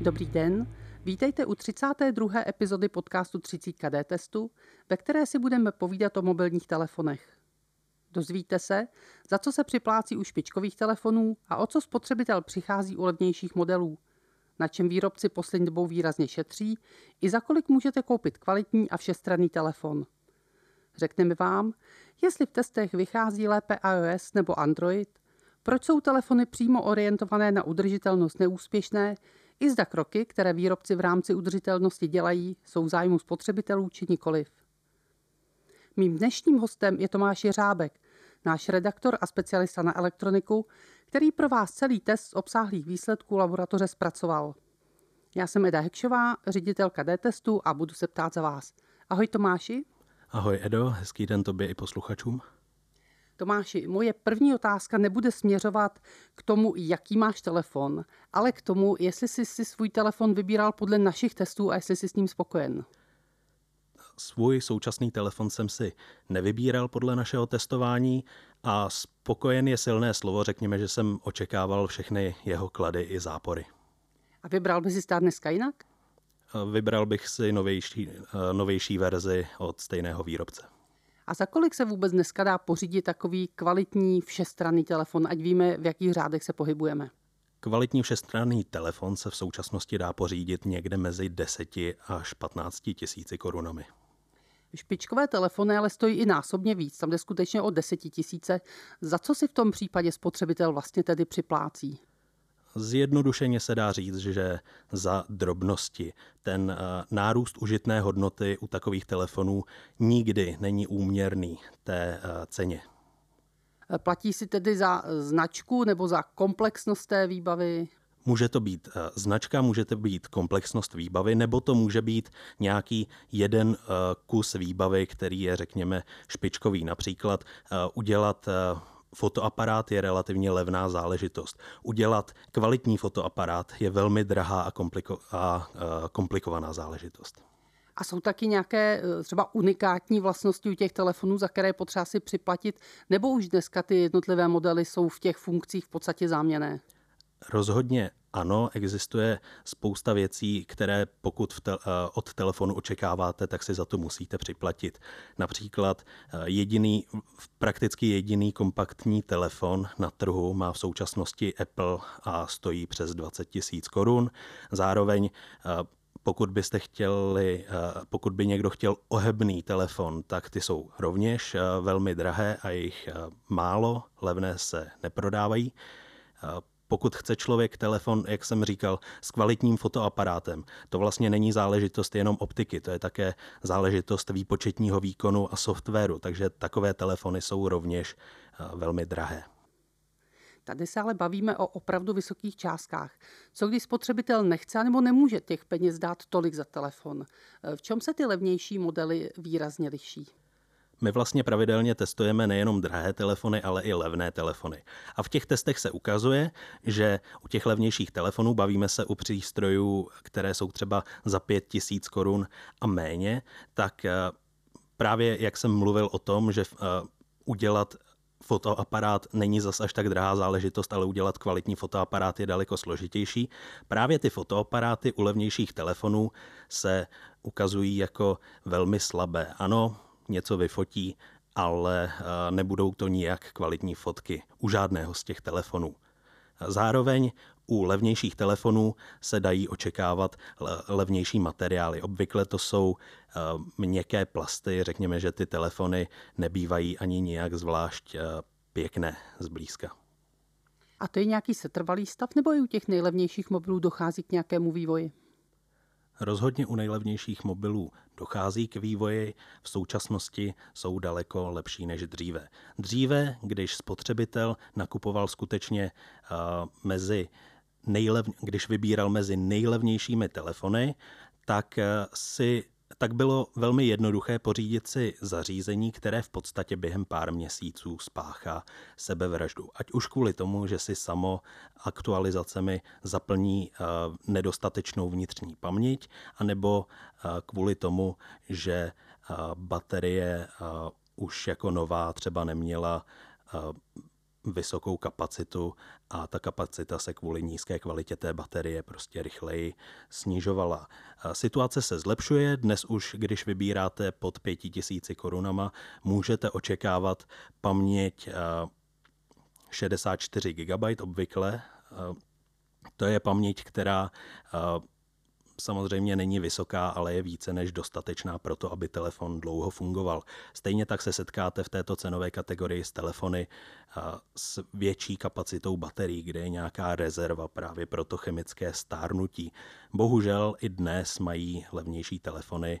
Dobrý den, vítejte u 32. epizody podcastu 30 KD testu, ve které si budeme povídat o mobilních telefonech. Dozvíte se, za co se připlácí u špičkových telefonů a o co spotřebitel přichází u levnějších modelů, na čem výrobci poslední dobou výrazně šetří i za kolik můžete koupit kvalitní a všestranný telefon. Řekneme vám, jestli v testech vychází lépe iOS nebo Android, proč jsou telefony přímo orientované na udržitelnost neúspěšné, i zda kroky, které výrobci v rámci udržitelnosti dělají, jsou v zájmu spotřebitelů či nikoliv. Mým dnešním hostem je Tomáš Jeřábek, náš redaktor a specialista na elektroniku, který pro vás celý test z obsáhlých výsledků laboratoře zpracoval. Já jsem Eda Hekšová, ředitelka D-testu a budu se ptát za vás. Ahoj Tomáši. Ahoj Edo, hezký den tobě i posluchačům. Tomáši, moje první otázka nebude směřovat k tomu, jaký máš telefon, ale k tomu, jestli jsi si svůj telefon vybíral podle našich testů a jestli jsi s ním spokojen. Svůj současný telefon jsem si nevybíral podle našeho testování a spokojen je silné slovo, řekněme, že jsem očekával všechny jeho klady i zápory. A vybral bys si stát dneska jinak? Vybral bych si novější, novější verzi od stejného výrobce. A za kolik se vůbec dneska dá pořídit takový kvalitní všestranný telefon, ať víme, v jakých řádech se pohybujeme? Kvalitní všestranný telefon se v současnosti dá pořídit někde mezi 10 až 15 tisíci korunami. Špičkové telefony ale stojí i násobně víc, tam jde skutečně o desetitisíce. Za co si v tom případě spotřebitel vlastně tedy připlácí? Zjednodušeně se dá říct, že za drobnosti ten eh, nárůst užitné hodnoty u takových telefonů nikdy není úměrný té eh, ceně. Platí si tedy za značku nebo za komplexnost té výbavy? Může to být eh, značka, může to být komplexnost výbavy, nebo to může být nějaký jeden kus výbavy, který je, řekněme, špičkový. Například udělat fotoaparát je relativně levná záležitost. Udělat kvalitní fotoaparát je velmi drahá a, kompliko- a komplikovaná záležitost. A jsou taky nějaké e, třeba unikátní vlastnosti u těch telefonů, za které potřeba si připlatit, nebo už dneska ty jednotlivé modely jsou v těch funkcích v podstatě záměné? Rozhodně ano, existuje spousta věcí, které pokud te- eh, od telefonu očekáváte, tak si za to musíte připlatit. Například eh, jediný, prakticky jediný kompaktní telefon na trhu má v současnosti Apple a stojí přes 20 tisíc korun. Zároveň eh, pokud byste chtěli, pokud by někdo chtěl ohebný telefon, tak ty jsou rovněž velmi drahé a jich málo, levné se neprodávají pokud chce člověk telefon, jak jsem říkal, s kvalitním fotoaparátem, to vlastně není záležitost jenom optiky, to je také záležitost výpočetního výkonu a softwaru, takže takové telefony jsou rovněž eh, velmi drahé. Tady se ale bavíme o opravdu vysokých částkách. Co když spotřebitel nechce nebo nemůže těch peněz dát tolik za telefon? Eh, v čem se ty levnější modely výrazně liší? My vlastně pravidelně testujeme nejenom drahé telefony, ale i levné telefony. A v těch testech se ukazuje, že u těch levnějších telefonů bavíme se u přístrojů, které jsou třeba za 5000 korun a méně, tak eh, právě jak jsem mluvil o tom, že eh, udělat fotoaparát není zas až tak drahá záležitost, ale udělat kvalitní fotoaparát je daleko složitější. Právě ty fotoaparáty u levnějších telefonů se ukazují jako velmi slabé. Ano, něco vyfotí, ale eh, nebudou to nijak kvalitní fotky u žádného z těch telefonů. Zároveň u levnějších telefonů se dají očekávat levnější materiály. Obvykle to jsou eh, měkké plasty, řekněme, že ty telefony nebývají ani nijak zvlášť eh, pěkné zblízka. A to je nějaký setrvalý stav, nebo i u těch nejlevnějších mobilů dochází k nějakému vývoji? Rozhodně u nejlevnějších mobilů dochází k vývoji, v současnosti jsou daleko lepší než dříve. Dříve, když spotřebitel nakupoval skutečně uh, mezi nejlev, když vybíral mezi nejlevnějšími telefony, tak uh, si tak bylo velmi jednoduché pořídit si zařízení, které v podstatě během pár měsíců spáchá sebevraždu. Ať už kvůli tomu, že si samo aktualizacemi zaplní uh, nedostatečnou vnitřní paměť, anebo uh, kvůli tomu, že uh, baterie už jako nová třeba neměla vysokou kapacitu a ta kapacita se kvůli nízké kvalitě té baterie prostě rychleji snižovala. Situace se zlepšuje, dnes už když vybíráte pod 5000 korunama, můžete očekávat paměť 64 GB obvykle. To je paměť, která samozřejmě není vysoká, ale je více než dostatečná pro to, aby telefon dlouho fungoval. Stejně tak se setkáte v této cenové kategorii s telefony s větší kapacitou baterií, kde je nějaká rezerva právě pro to chemické stárnutí. Bohužel i dnes mají levnější telefony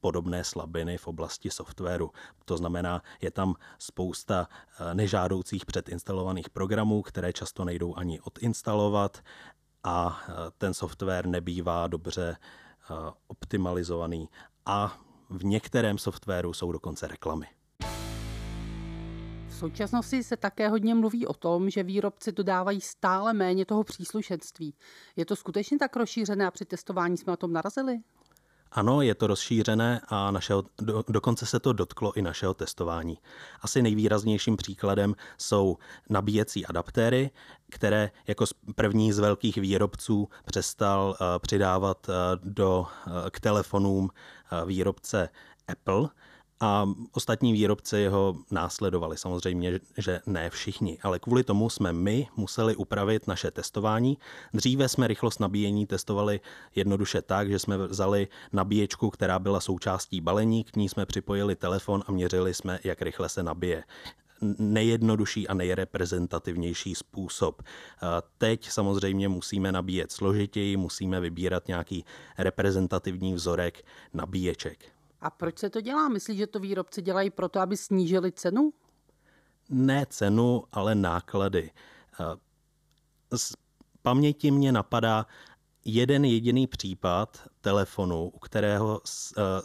podobné slabiny v oblasti softwaru. To znamená, je tam spousta nežádoucích předinstalovaných programů, které často nejdou ani odinstalovat a eh, ten software nebývá dobře eh, optimalizovaný a v některém softwaru jsou dokonce reklamy. V současnosti se také hodně mluví o tom, že výrobci dodávají stále méně toho příslušenství. Je to skutečně tak rozšířené a při testování jsme o tom narazili? Ano, je to rozšířené a našeho, do, dokonce se to dotklo i našeho testování. Asi nejvýraznějším příkladem jsou nabíjecí adaptéry, které jako první z velkých výrobců přestal uh, přidávat uh, do, uh, k telefonům uh, výrobce Apple a ostatní výrobci ho následovali. Samozřejmě, že ne všichni, ale kvůli tomu jsme my museli upravit naše testování. Dříve jsme rychlost nabíjení testovali jednoduše tak, že jsme vzali nabíječku, která byla součástí balení, k ní jsme připojili telefon a měřili jsme, jak rychle se nabije nejjednodušší a nejreprezentativnější způsob. Teď samozřejmě musíme nabíjet složitěji, musíme vybírat nějaký reprezentativní vzorek nabíječek. A proč se to dělá? Myslíš, že to výrobci dělají proto, aby snížili cenu? Ne cenu, ale náklady. Z paměti mě napadá jeden jediný případ telefonu, u kterého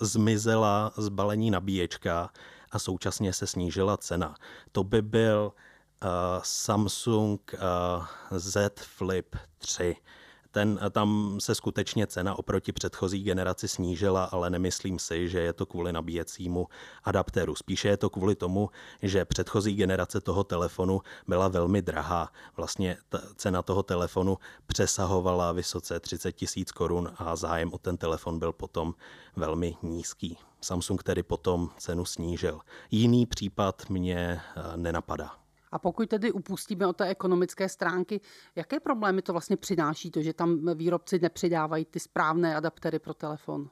zmizela zbalení nabíječka a současně se snížila cena. To by byl Samsung Z Flip 3 ten, tam se skutečně cena oproti předchozí generaci snížila, ale nemyslím si, že je to kvůli nabíjecímu adaptéru. Spíše je to kvůli tomu, že předchozí generace toho telefonu byla velmi drahá. Vlastně ta cena toho telefonu přesahovala vysoce 30 tisíc korun a zájem o ten telefon byl potom velmi nízký. Samsung tedy potom cenu snížil. Jiný případ mě eh, nenapadá. A pokud tedy upustíme od té ekonomické stránky, jaké problémy to vlastně přináší, to, že tam výrobci nepřidávají ty správné adaptery pro telefon?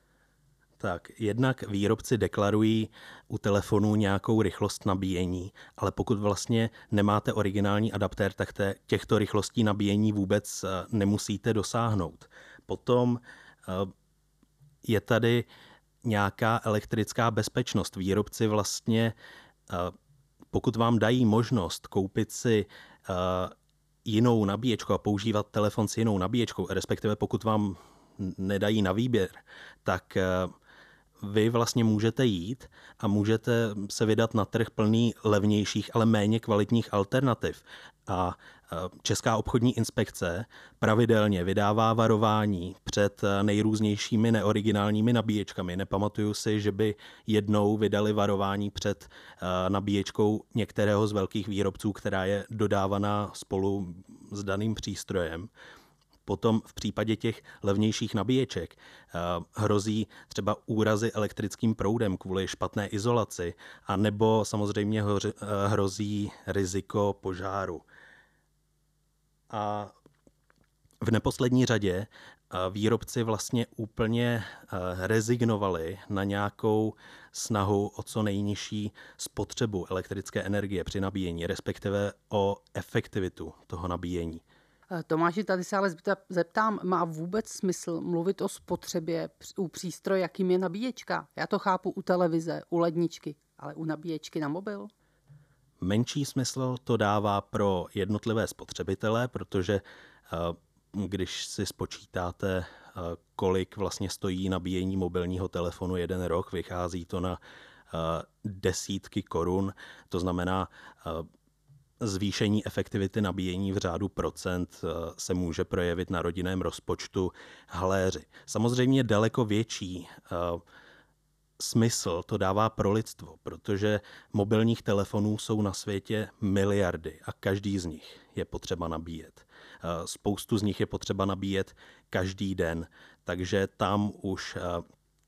Tak, jednak výrobci deklarují u telefonu nějakou rychlost nabíjení, ale pokud vlastně nemáte originální adaptér, tak te, těchto rychlostí nabíjení vůbec eh, nemusíte dosáhnout. Potom eh, je tady nějaká elektrická bezpečnost. Výrobci vlastně eh, pokud vám dají možnost koupit si uh, jinou nabíječku a používat telefon s jinou nabíječkou, respektive pokud vám nedají na výběr, tak uh, vy vlastně můžete jít a můžete se vydat na trh plný levnějších, ale méně kvalitních alternativ. A Česká obchodní inspekce pravidelně vydává varování před nejrůznějšími neoriginálními nabíječkami. Nepamatuju si, že by jednou vydali varování před nabíječkou některého z velkých výrobců, která je dodávaná spolu s daným přístrojem. Potom v případě těch levnějších nabíječek hrozí třeba úrazy elektrickým proudem kvůli špatné izolaci, a nebo samozřejmě hrozí riziko požáru. A v neposlední řadě výrobci vlastně úplně rezignovali na nějakou snahu o co nejnižší spotřebu elektrické energie při nabíjení, respektive o efektivitu toho nabíjení. Tomáši, tady se ale zeptám, má vůbec smysl mluvit o spotřebě u přístroje, jakým je nabíječka? Já to chápu u televize, u ledničky, ale u nabíječky na mobil? Menší smysl to dává pro jednotlivé spotřebitele, protože eh, když si spočítáte, eh, kolik vlastně stojí nabíjení mobilního telefonu jeden rok, vychází to na eh, desítky korun, to znamená zvýšení efektivity nabíjení v řádu procent se může projevit na rodinném rozpočtu haléři. Samozřejmě daleko větší smysl to dává pro lidstvo, protože mobilních telefonů jsou na světě miliardy a každý z nich je potřeba nabíjet. Spoustu z nich je potřeba nabíjet každý den, takže tam už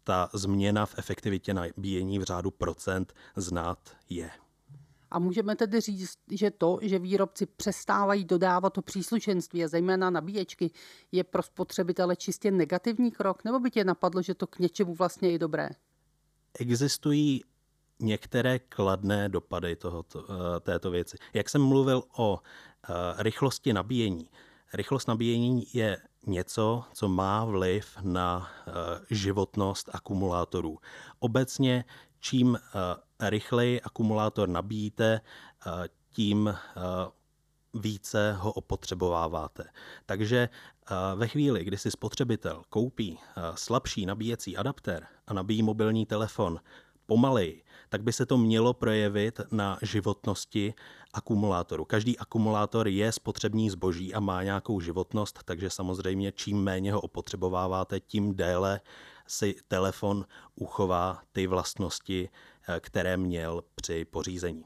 ta změna v efektivitě nabíjení v řádu procent znát je. A můžeme tedy říct, že to, že výrobci přestávají dodávat to příslušenství a zejména nabíječky, je pro spotřebitele čistě negativní krok, nebo by tě napadlo, že to k něčemu vlastně je dobré? Existují některé kladné dopady tohoto, eh, této věci. Jak jsem mluvil o eh, rychlosti nabíjení, rychlost nabíjení je něco, co má vliv na eh, životnost akumulátorů. Obecně, čím rychleji akumulátor nabíjíte, tím více ho opotřebováváte. Takže ve chvíli, kdy si spotřebitel koupí slabší nabíjecí adaptér a nabíjí mobilní telefon pomaleji, tak by se to mělo projevit na životnosti akumulátoru. Každý akumulátor je spotřební zboží a má nějakou životnost, takže samozřejmě čím méně ho opotřebováváte, tím déle si telefon uchová ty vlastnosti, eh, které měl při pořízení.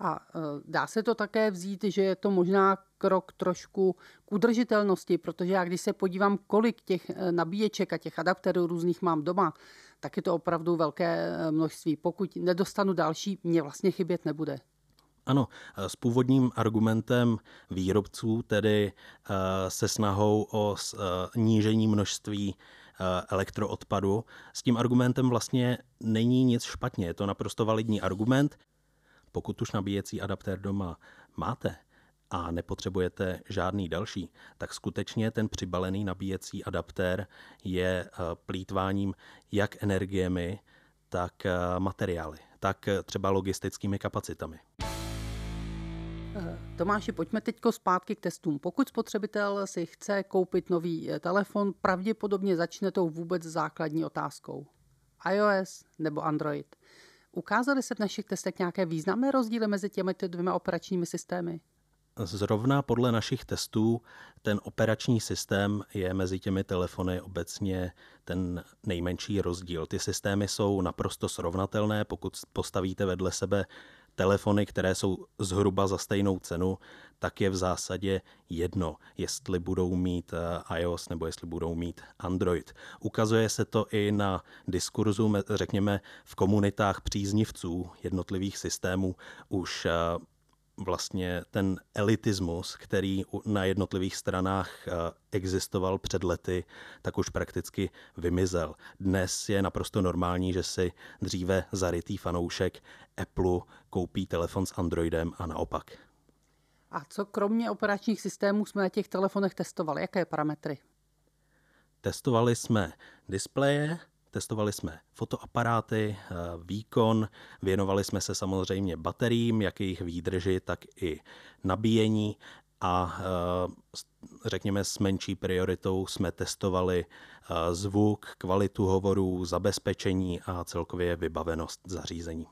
A eh, dá se to také vzít, že je to možná krok trošku k udržitelnosti, protože já když se podívám, kolik těch eh, nabíječek a těch adapterů různých mám doma, tak je to opravdu velké množství. Pokud nedostanu další, mě vlastně chybět nebude. Ano, s původním argumentem výrobců, tedy se snahou o snížení množství Eh, elektroodpadu. S tím argumentem vlastně není nic špatně, je to naprosto validní argument. Pokud už nabíjecí adaptér doma máte a nepotřebujete žádný další, tak skutečně ten přibalený nabíjecí adaptér je eh, plítváním jak energiemi, tak eh, materiály, tak třeba logistickými kapacitami. Eh, Tomáši, pojďme teď zpátky k testům. Pokud spotřebitel si chce koupit nový eh, telefon, pravděpodobně začne tou vůbec základní otázkou. iOS nebo Android. Ukázaly se v našich testech nějaké významné rozdíly mezi těmi dvěma operačními systémy? Zrovna podle našich testů ten operační systém je mezi těmi telefony obecně ten nejmenší rozdíl. Ty systémy jsou naprosto srovnatelné, pokud postavíte vedle sebe telefony, které jsou zhruba za stejnou cenu, tak je v zásadě jedno, jestli budou mít eh, iOS nebo jestli budou mít Android. Ukazuje se to i na diskurzu, řekněme, v komunitách příznivců jednotlivých systémů už eh, vlastně ten elitismus, který na jednotlivých stranách eh, existoval před lety, tak už prakticky vymizel. Dnes je naprosto normální, že si dříve zarytý fanoušek Apple koupí telefon s Androidem a naopak. A co kromě operačních systémů jsme na těch telefonech testovali? Jaké parametry? Testovali jsme displeje, Testovali jsme fotoaparáty, eh, výkon, věnovali jsme se samozřejmě bateriím, jak jejich výdrži, tak i nabíjení a eh, řekněme s menší prioritou jsme testovali eh, zvuk, kvalitu hovorů, zabezpečení a celkově vybavenost zařízení.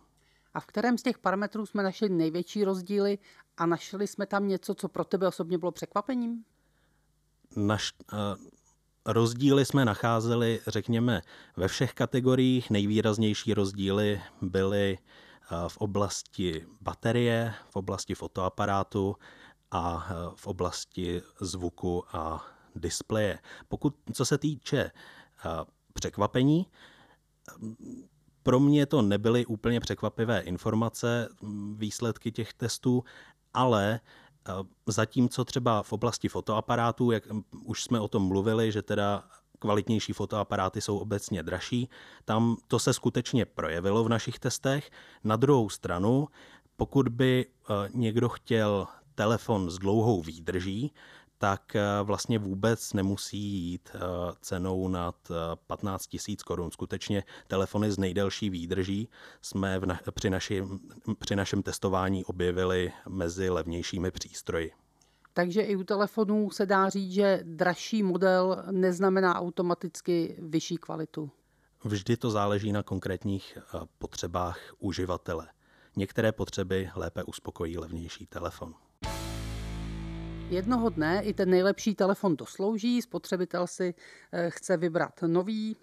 A v kterém z těch parametrů jsme našli největší rozdíly a našli jsme tam něco, co pro tebe osobně bylo překvapením? Naš, Rozdíly jsme nacházeli, řekněme, ve všech kategoriích. Nejvýraznější rozdíly byly eh, v oblasti baterie, v oblasti fotoaparátu a eh, v oblasti zvuku a displeje. Pokud, co se týče eh, překvapení, pro mě to nebyly úplně překvapivé informace, výsledky těch testů, ale Zatímco třeba v oblasti fotoaparátů, jak už jsme o tom mluvili, že teda kvalitnější fotoaparáty jsou obecně dražší, tam to se skutečně projevilo v našich testech. Na druhou stranu, pokud by e, někdo chtěl telefon s dlouhou výdrží, tak eh, vlastně vůbec nemusí jít eh, cenou nad 15 eh, tisíc korun. Skutečně telefony s nejdelší výdrží jsme v na, při, naši, při našem testování objevili mezi levnějšími přístroji. Takže i u telefonů se dá říct, že dražší model neznamená automaticky vyšší kvalitu. Vždy to záleží na konkrétních potřebách uživatele. Některé potřeby lépe uspokojí levnější telefon. Jednoho dne i ten nejlepší telefon doslouží, spotřebitel si eh, chce vybrat nový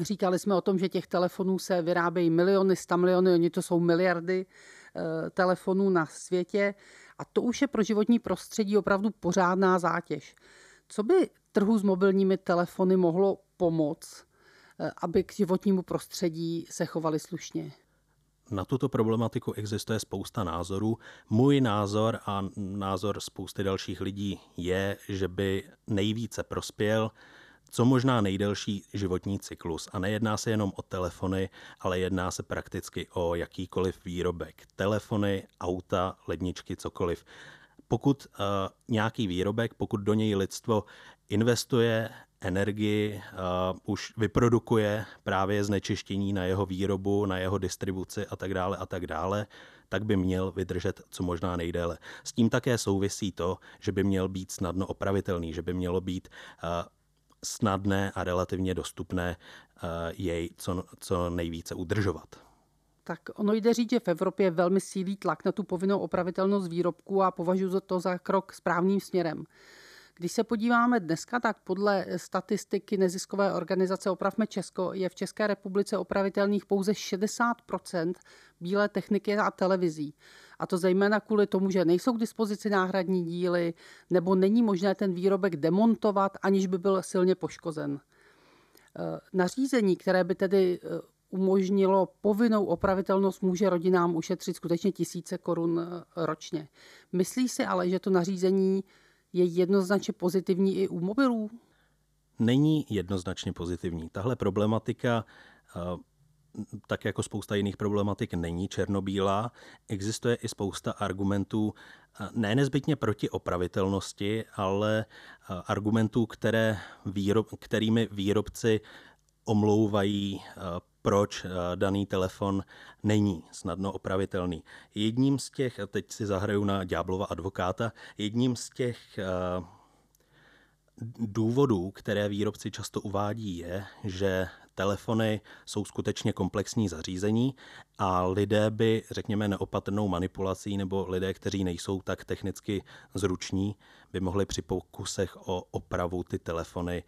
Říkali jsme o tom, že těch telefonů se vyrábějí miliony, sta miliony, oni to jsou miliardy e, telefonů na světě a to už je pro životní prostředí opravdu pořádná zátěž. Co by trhu s mobilními telefony mohlo pomoct, e, aby k životnímu prostředí se chovali slušně? Na tuto problematiku existuje spousta názorů. Můj názor a názor spousty dalších lidí je, že by nejvíce prospěl co možná nejdelší životní cyklus. A nejedná se jenom o telefony, ale jedná se prakticky o jakýkoliv výrobek. Telefony, auta, ledničky, cokoliv. Pokud uh, nějaký výrobek, pokud do něj lidstvo investuje energii, uh, už vyprodukuje právě znečištění na jeho výrobu, na jeho distribuci a tak dále a tak dále, tak by měl vydržet co možná nejdéle. S tím také souvisí to, že by měl být snadno opravitelný, že by mělo být uh, snadné a relativně dostupné uh, jej co, co nejvíce udržovat. Tak ono jde říct, že v Evropě velmi sílí tlak na tu povinnou opravitelnost výrobků a považuji to za krok správným směrem. Když se podíváme dneska, tak podle statistiky neziskové organizace Opravme Česko je v České republice opravitelných pouze 60% bílé techniky a televizí. A to zejména kvůli tomu, že nejsou k dispozici náhradní díly nebo není možné ten výrobek demontovat, aniž by byl silně poškozen. E, nařízení, které by tedy e, umožnilo povinnou opravitelnost, může rodinám ušetřit skutečně tisíce korun e, ročně. Myslí si ale, že to nařízení je jednoznačně pozitivní i u mobilů? Není jednoznačně pozitivní. Tahle problematika tak jako spousta jiných problematik není černobílá, existuje i spousta argumentů, ne nezbytně proti opravitelnosti, ale argumentů, které výrob, kterými výrobci omlouvají, proč daný telefon není snadno opravitelný. Jedním z těch, a teď si zahraju na ďáblova advokáta, jedním z těch důvodů, které výrobci často uvádí, je, že telefony jsou skutečně komplexní zařízení a lidé by, řekněme, neopatrnou manipulací nebo lidé, kteří nejsou tak technicky zruční, by mohli při pokusech o opravu ty telefony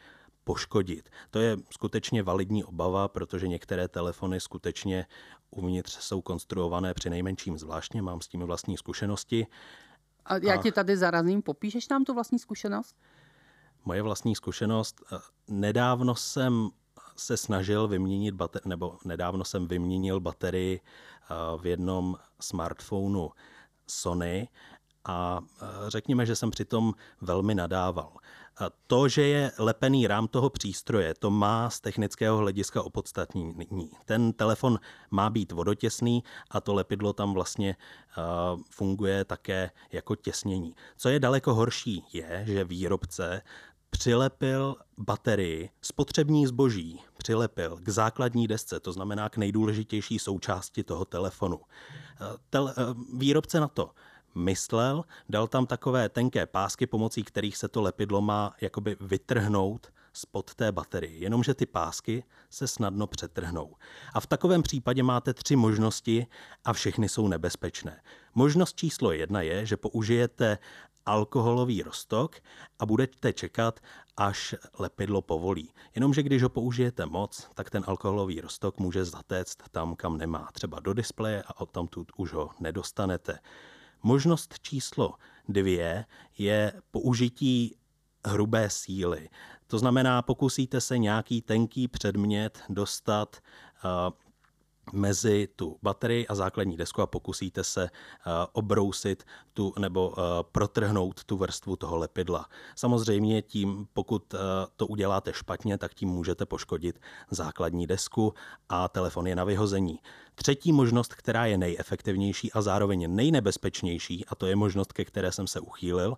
poškodit. To je skutečně validní obava, protože některé telefony skutečně uvnitř jsou konstruované při nejmenším zvláštně, mám s tím vlastní zkušenosti. A já ti tady zarazím, popíšeš nám tu vlastní zkušenost? Moje vlastní zkušenost. Nedávno jsem se snažil vyměnit baterii, nebo nedávno jsem vyměnil baterii eh, v jednom smartphonu Sony a eh, řekněme, že jsem přitom velmi nadával. To, že je lepený rám toho přístroje, to má z technického hlediska opodstatnění. Ten telefon má být vodotěsný a to lepidlo tam vlastně funguje také jako těsnění. Co je daleko horší, je, že výrobce přilepil baterii, spotřební zboží přilepil k základní desce, to znamená k nejdůležitější součásti toho telefonu. Tel, výrobce na to myslel, dal tam takové tenké pásky, pomocí kterých se to lepidlo má jakoby vytrhnout spod té baterie, jenomže ty pásky se snadno přetrhnou. A v takovém případě máte tři možnosti a všechny jsou nebezpečné. Možnost číslo jedna je, že použijete alkoholový roztok a budete čekat, až lepidlo povolí. Jenomže když ho použijete moc, tak ten alkoholový roztok může zatéct tam, kam nemá, třeba do displeje a odtamtud už ho nedostanete. Možnost číslo dvě je použití hrubé síly. To znamená, pokusíte se nějaký tenký předmět dostat uh, mezi tu baterii a základní desku a pokusíte se uh, obrousit tu nebo uh, protrhnout tu vrstvu toho lepidla. Samozřejmě tím, pokud uh, to uděláte špatně, tak tím můžete poškodit základní desku a telefon je na vyhození. Třetí možnost, která je nejefektivnější a zároveň nejnebezpečnější, a to je možnost, ke které jsem se uchýlil,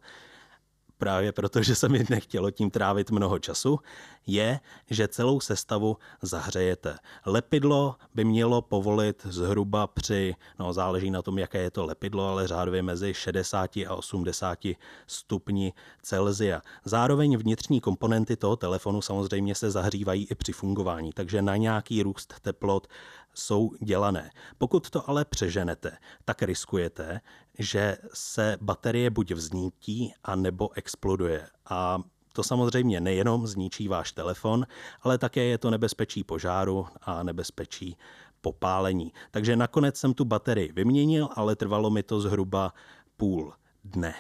právě protože se mi nechtělo tím trávit mnoho času, je, že celou sestavu zahřejete. Lepidlo by mělo povolit zhruba při, no záleží na tom, jaké je to lepidlo, ale řádově mezi 60 a 80 stupni Celzia. Zároveň vnitřní komponenty toho telefonu samozřejmě se zahřívají i při fungování, takže na nějaký růst teplot jsou dělané. Pokud to ale přeženete, tak riskujete, že se baterie buď vznítí, a nebo exploduje. A To samozřejmě nejenom zničí váš telefon, ale také je to nebezpečí požáru a nebezpečí popálení. Takže nakonec jsem tu baterii vyměnil, ale trvalo mi to zhruba půl dne.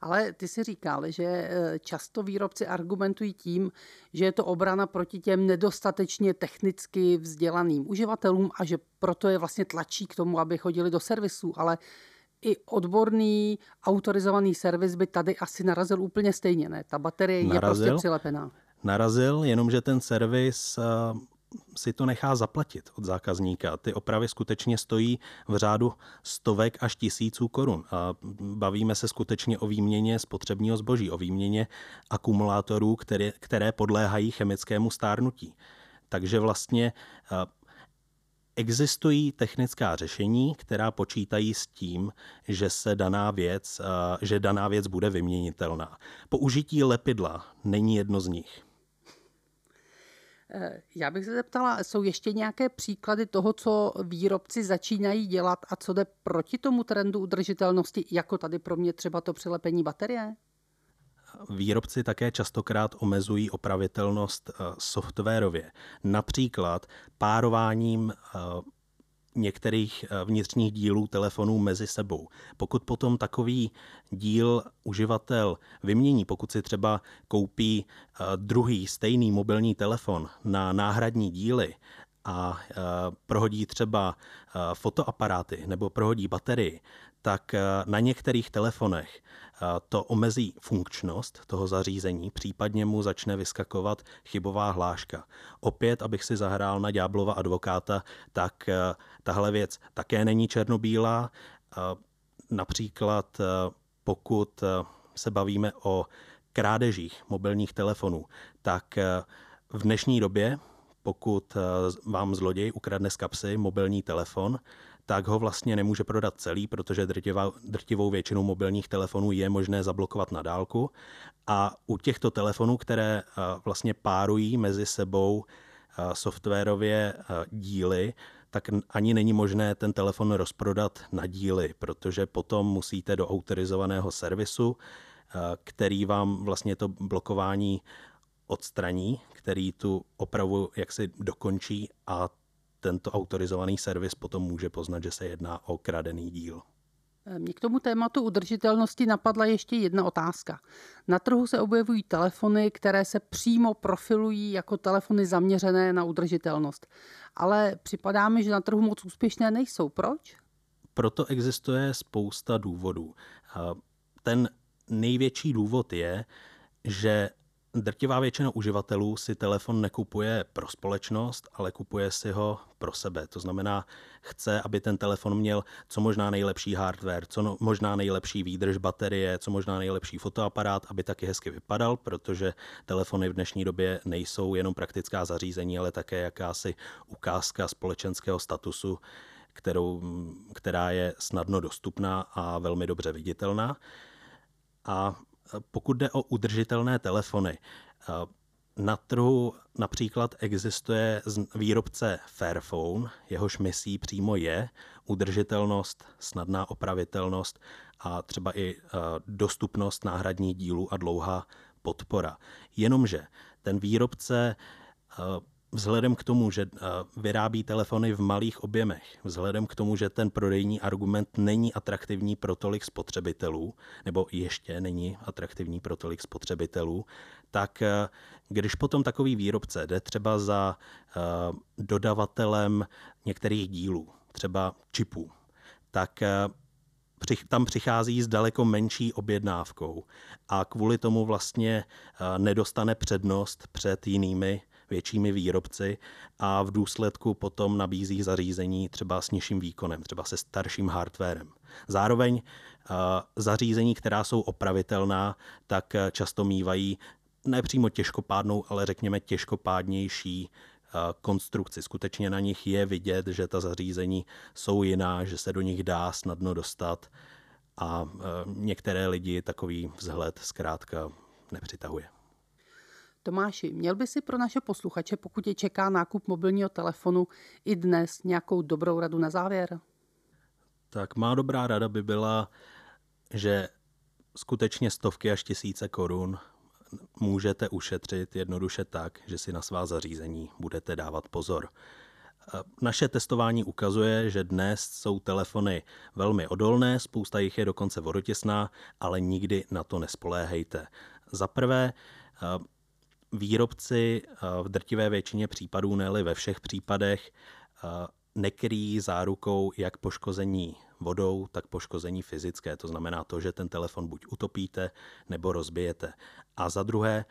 Ale ty si říkal, že eh, často výrobci argumentují tím, že je to obrana proti těm nedostatečně technicky vzdělaným uživatelům a že proto je vlastně tlačí k tomu, aby chodili do servisu, ale i odborný autorizovaný servis by tady asi narazil úplně stejně, ne? Ta baterie narazil, je prostě přilepená. Narazil, jenomže ten servis eh, si to nechá zaplatit od zákazníka. Ty opravy skutečně stojí v řádu stovek až tisíců korun. A bavíme se skutečně o výměně spotřebního zboží, o výměně akumulátorů, které, které podléhají chemickému stárnutí. Takže vlastně Existují technická řešení, která počítají s tím, že se daná věc, že daná věc bude vyměnitelná. Použití lepidla není jedno z nich. Eh, já bych se zeptala, jsou ještě nějaké příklady toho, co výrobci začínají dělat a co jde proti tomu trendu udržitelnosti, jako tady pro mě třeba to přilepení baterie? Výrobci také častokrát omezují opravitelnost eh, softwarově. Například párováním eh, některých eh, vnitřních dílů telefonů mezi sebou. Pokud potom takový díl uživatel vymění, pokud si třeba koupí eh, druhý stejný mobilní telefon na náhradní díly a eh, prohodí třeba fotoaparáty nebo prohodí baterii, tak na některých telefonech to omezí funkčnost toho zařízení, případně mu začne vyskakovat chybová hláška. Opět, abych si zahrál na ďáblova advokáta, tak tahle věc také není černobílá. Například pokud se bavíme o krádežích mobilních telefonů, tak v dnešní době, pokud vám zloděj ukradne z kapsy mobilní telefon, tak ho vlastně nemůže prodat celý, protože drtivou většinu mobilních telefonů je možné zablokovat na dálku. A u těchto telefonů, které vlastně párují mezi sebou softwarově díly, tak ani není možné ten telefon rozprodat na díly, protože potom musíte do autorizovaného servisu, který vám vlastně to blokování odstraní, který tu opravu jaksi dokončí a tento autorizovaný servis potom může poznat, že se jedná o kradený díl. Mě k tomu tématu udržitelnosti napadla ještě jedna otázka. Na trhu se objevují telefony, které se přímo profilují jako telefony zaměřené na udržitelnost. Ale připadá mi, že na trhu moc úspěšné nejsou. Proč? Proto existuje spousta důvodů. Ten největší důvod je, že Drtivá většina uživatelů si telefon nekupuje pro společnost, ale kupuje si ho pro sebe. To znamená, chce, aby ten telefon měl co možná nejlepší hardware, co no, možná nejlepší výdrž baterie, co možná nejlepší fotoaparát, aby taky hezky vypadal, protože telefony v dnešní době nejsou jenom praktická zařízení, ale také jakási ukázka společenského statusu, kterou, která je snadno dostupná a velmi dobře viditelná. A pokud jde o udržitelné telefony, eh, na trhu například existuje výrobce Fairphone, jehož misí přímo je udržitelnost, snadná opravitelnost a třeba i eh, dostupnost náhradních dílů a dlouhá podpora. Jenomže ten výrobce eh, Vzhledem k tomu, že eh, vyrábí telefony v malých objemech, vzhledem k tomu, že ten prodejní argument není atraktivní pro tolik spotřebitelů, nebo ještě není atraktivní pro tolik spotřebitelů, tak eh, když potom takový výrobce jde třeba za eh, dodavatelem některých dílů, třeba čipů, tak tam přichází s daleko menší objednávkou a kvůli tomu vlastně nedostane přednost před jinými většími výrobci a v důsledku potom nabízí zařízení třeba s nižším výkonem, třeba se starším hardwarem. Zároveň zařízení, která jsou opravitelná, tak často mývají nepřímo těžkopádnou, ale řekněme těžkopádnější konstrukci. Skutečně na nich je vidět, že ta zařízení jsou jiná, že se do nich dá snadno dostat a některé lidi takový vzhled zkrátka nepřitahuje. Tomáši, měl by si pro naše posluchače, pokud je čeká nákup mobilního telefonu, i dnes nějakou dobrou radu na závěr? Tak má dobrá rada by byla, že skutečně stovky až tisíce korun můžete ušetřit jednoduše tak, že si na svá zařízení budete dávat pozor. Naše testování ukazuje, že dnes jsou telefony velmi odolné, spousta jich je dokonce vodotěsná, ale nikdy na to nespoléhejte. Za prvé, výrobci v drtivé většině případů, ne ve všech případech, nekryjí zárukou jak poškození vodou, tak poškození fyzické. To znamená to, že ten telefon buď utopíte nebo rozbijete. A za druhé,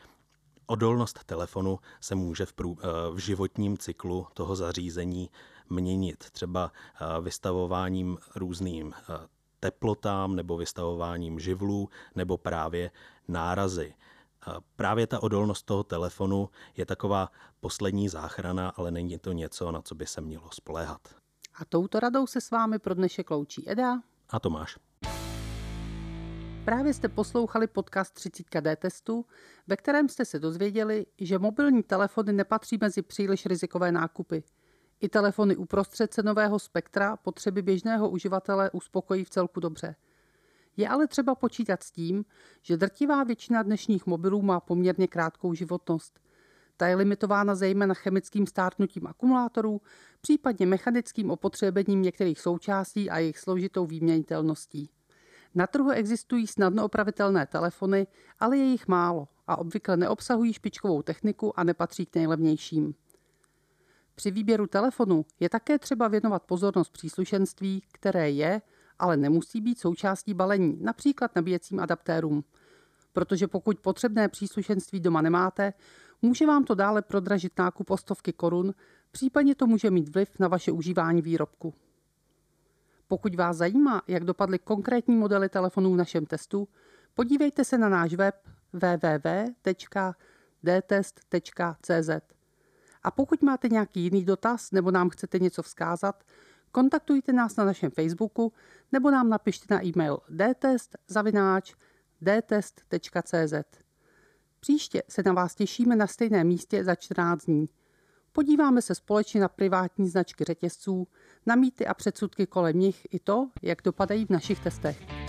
odolnost telefonu se může v, prů, eh, v životním cyklu toho zařízení měnit. Třeba eh, vystavováním různým eh, teplotám nebo vystavováním živlů nebo právě nárazy. Právě ta odolnost toho telefonu je taková poslední záchrana, ale není to něco, na co by se mělo spoléhat. A touto radou se s vámi pro dnešek loučí Eda a Tomáš. Právě jste poslouchali podcast 30D testu, ve kterém jste se dozvěděli, že mobilní telefony nepatří mezi příliš rizikové nákupy. I telefony uprostřed cenového spektra potřeby běžného uživatele uspokojí v celku dobře. Je ale třeba počítat s tím, že drtivá většina dnešních mobilů má poměrně krátkou životnost. Ta je limitována zejména chemickým stárnutím akumulátorů, případně mechanickým opotřebením některých součástí a jejich složitou výměnitelností. Na trhu existují snadno opravitelné telefony, ale je jich málo a obvykle neobsahují špičkovou techniku a nepatří k nejlevnějším. Při výběru telefonu je také třeba věnovat pozornost příslušenství, které je, ale nemusí být součástí balení, například nabíjecím adaptérům. Protože pokud potřebné příslušenství doma nemáte, může vám to dále prodražit nákup o stovky korun, případně to může mít vliv na vaše užívání výrobku. Pokud vás zajímá, jak dopadly konkrétní modely telefonů v našem testu, podívejte se na náš web www.dtest.cz. A pokud máte nějaký jiný dotaz nebo nám chcete něco vzkázat, kontaktujte nás na našem Facebooku nebo nám napište na e-mail dtest.cz. Příště se na vás těšíme na stejném místě za 14 dní. Podíváme se společně na privátní značky řetězců, na mýty a předsudky kolem nich i to, jak dopadají v našich testech.